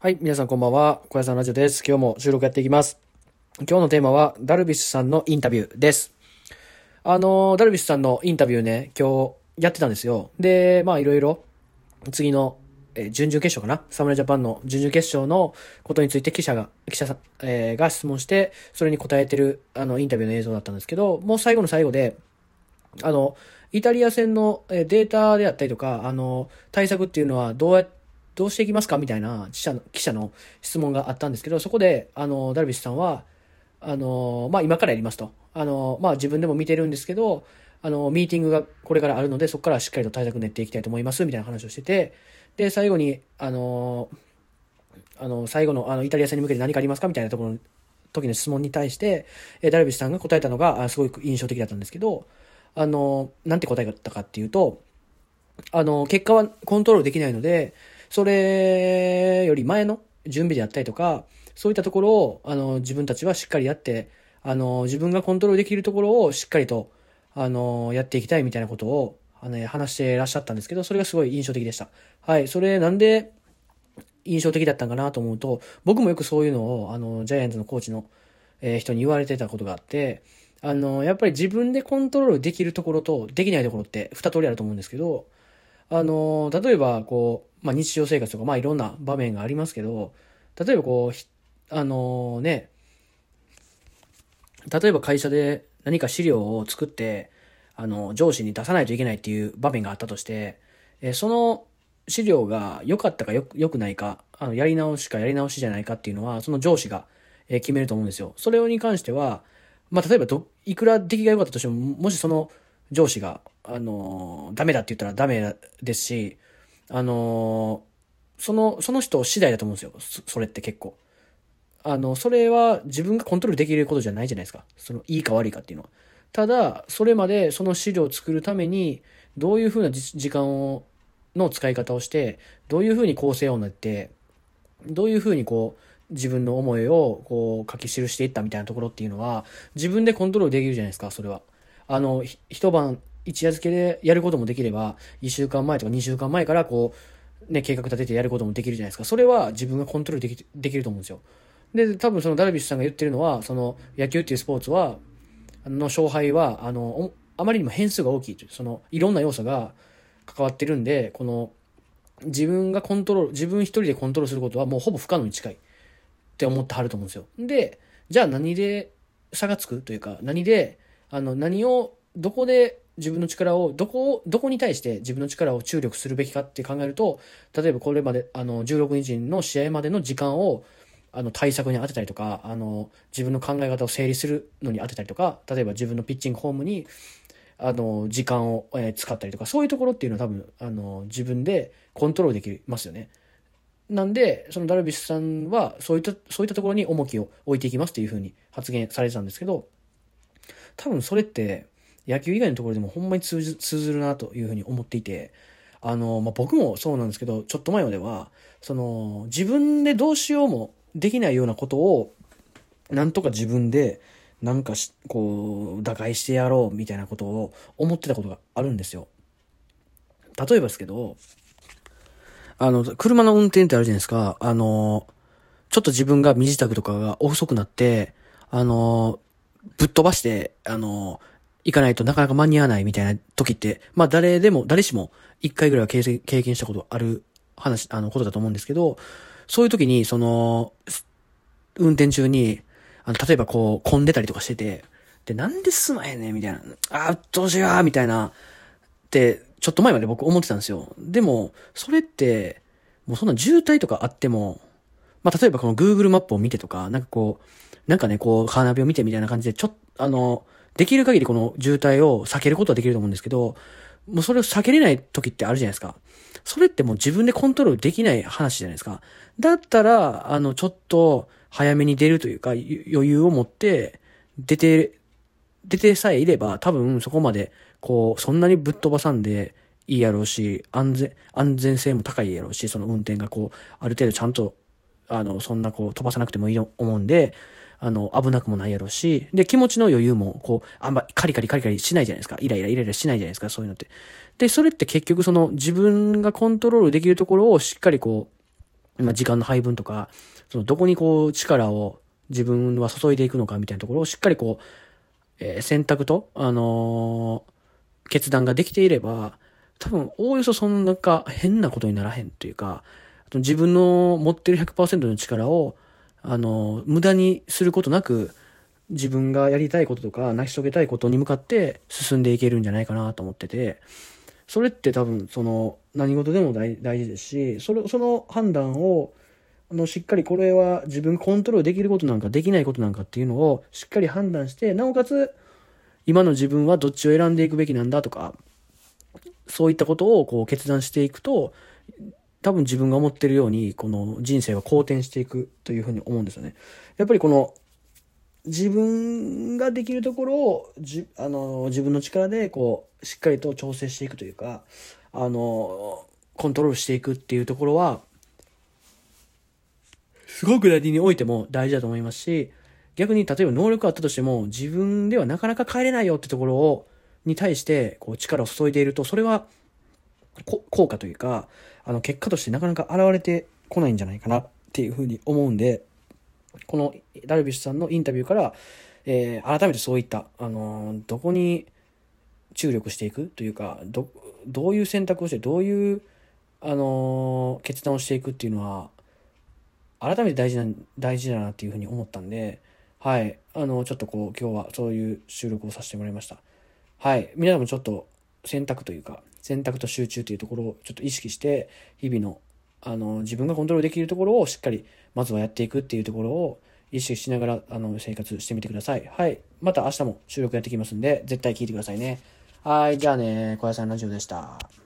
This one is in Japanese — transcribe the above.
はい、皆さんこんばんは。小屋さんラジオです。今日も収録やっていきます。今日のテーマは、ダルビッシュさんのインタビューです。あの、ダルビッシュさんのインタビューね、今日やってたんですよ。で、まあいろいろ、次の、え準々決勝かな？侍ジャパンの準々決勝のことについて記者が、記者さん、えーが質問して、それに答えてる、あの、インタビューの映像だったんですけど、もう最後の最後で、あの、イタリア戦のデータであったりとか、あの、対策っていうのはどうやって、どうしていきますか？みたいな記者の記者の質問があったんですけど、そこで、あの、ダルビッシュさんは、あの、まあ、今からやりますと。あの、まあ、自分でも見てるんですけど、あの、ミーティングがこれからあるので、そこからしっかりと対策練っていきたいと思います、みたいな話をしてて、で、最後に、あの、あの、最後の、あの、イタリア戦に向けて何かありますか？みたいなところの時の質問に対して、えダルビッシュさんが答えたのが、すごく印象的だったんですけど、あの、なんて答えたかっていうと、あの、結果はコントロールできないので、それより前の準備であったりとか、そういったところを、あの、自分たちはしっかりやって、あの、自分がコントロールできるところをしっかりと、あの、やっていきたいみたいなことを、あの、話していらっしゃったんですけど、それがすごい印象的でした。はい。それなんで印象的だったんかなと思うと、僕もよくそういうのを、あの、ジャイアンツのコーチの、えー人に言われてたことがあって、あの、やっぱり自分でコントロールできるところと、できないところって二通りあると思うんですけど、あの、例えば、こう、まあ、日常生活とか、まあ、いろんな場面がありますけど、例えばこう、あのね、例えば会社で何か資料を作って、あの、上司に出さないといけないっていう場面があったとして、えその資料が良かったか良くないか、あの、やり直しかやり直しじゃないかっていうのは、その上司が、え決めると思うんですよ。それに関しては、まあ、例えばど、いくら出来が良かったとしても、もしその上司が、あのダメだって言ったらダメですし、あのーその、その人次第だと思うんですよ。それって結構。あの、それは自分がコントロールできることじゃないじゃないですか。その、いいか悪いかっていうのは。ただ、それまでその資料を作るために、どういうふうな時間を、の使い方をして、どういうふうに構成を練って、どういうふうにこう、自分の思いをこう書き記していったみたいなところっていうのは、自分でコントロールできるじゃないですか、それは。あの、一晩、一夜漬けでやることもできれば、一週間前とか二週間前からこう、ね、計画立ててやることもできるじゃないですか。それは自分がコントロールできできると思うんですよ。で、多分そのダルビッシュさんが言ってるのは、その野球っていうスポーツは、の勝敗は、あの、あまりにも変数が大きいという、その、いろんな要素が関わってるんで、この、自分がコントロール、自分一人でコントロールすることはもうほぼ不可能に近いって思ってはると思うんですよ。で、じゃあ何で差がつくというか、何で、あの、何を、どこで自分の力を、どこを、どこに対して自分の力を注力するべきかって考えると、例えばこれまで、あの、16日の試合までの時間を、あの、対策に当てたりとか、あの、自分の考え方を整理するのに当てたりとか、例えば自分のピッチングフォームに、あの、時間を、え使ったりとか、そういうところっていうのは多分、あの、自分でコントロールできますよね。なんで、そのダルビッシュさんは、そういった、そういったところに重きを置いていきますっていうふうに発言されてたんですけど、多分それって、野球以外のところでもほんまに通じ通ずるなというふうに思っていて、あの、まあ、僕もそうなんですけど、ちょっと前までは、その、自分でどうしようもできないようなことを、なんとか自分で、なんかし、こう、打開してやろうみたいなことを思ってたことがあるんですよ。例えばですけど、あの、車の運転ってあるじゃないですか。あの、ちょっと自分が身支度とかが遅くなって、あの、ぶっ飛ばして、あの、行かないとなかなか間に合わないみたいな時って、まあ誰でも、誰しも一回ぐらいは経験したことある話、あの、ことだと思うんですけど、そういう時に、その、運転中に、あの、例えばこう、混んでたりとかしてて、で、なんで進まへんねんみたいな。あー、どうしようみたいな。って、ちょっと前まで僕思ってたんですよ。でも、それって、もうそんな渋滞とかあっても、まあ、例えばこの Google マップを見てとか、なんかこう、なんかね、こう、カーナビを見てみたいな感じで、ちょっと、あの、できる限りこの渋滞を避けることはできると思うんですけど、もうそれを避けれない時ってあるじゃないですか。それってもう自分でコントロールできない話じゃないですか。だったら、あの、ちょっと早めに出るというか、余裕を持って、出て、出てさえいれば、多分そこまで、こう、そんなにぶっ飛ばさんでいいやろうし、安全、安全性も高いやろうし、その運転がこう、ある程度ちゃんと、あの、そんなこう、飛ばさなくてもいいと思うんで、あの、危なくもないやろうし、で、気持ちの余裕も、こう、あんまカリカリカリカリしないじゃないですか。イライライライラしないじゃないですか、そういうのって。で、それって結局その、自分がコントロールできるところをしっかりこう、まあ、時間の配分とか、そのどこにこう力を自分は注いでいくのかみたいなところをしっかりこう、えー、選択と、あのー、決断ができていれば、多分、おおよそそんなか変なことにならへんというか、自分の持ってる100%の力を、あの、無駄にすることなく、自分がやりたいこととか成し遂げたいことに向かって進んでいけるんじゃないかなと思ってて、それって多分その何事でも大事ですし、それ、その判断を、あの、しっかりこれは自分コントロールできることなんかできないことなんかっていうのをしっかり判断して、なおかつ今の自分はどっちを選んでいくべきなんだとか、そういったことをこう決断していくと、多分自分が思ってるように、この人生は好転していくというふうに思うんですよね。やっぱりこの自分ができるところをじあの自分の力でこうしっかりと調整していくというかあのコントロールしていくっていうところはすごく何においても大事だと思いますし逆に例えば能力あったとしても自分ではなかなか変えれないよってところをに対してこう力を注いでいるとそれは効果というかあの結果としてなかなか現れてこないんじゃないかなっていうふうに思うんでこのダルビッシュさんのインタビューから、えー、改めてそういった、あのー、どこに注力していくというか、ど、どういう選択をして、どういう、あのー、決断をしていくっていうのは、改めて大事な、大事だなっていうふうに思ったんで、はい。あの、ちょっとこう、今日はそういう収録をさせてもらいました。はい。皆さんもちょっと選択というか、選択と集中というところをちょっと意識して、日々のあの、自分がコントロールできるところをしっかり、まずはやっていくっていうところを意識しながら、あの、生活してみてください。はい。また明日も収録やってきますんで、絶対聞いてくださいね。はい。じゃあね、小屋さんラジオでした。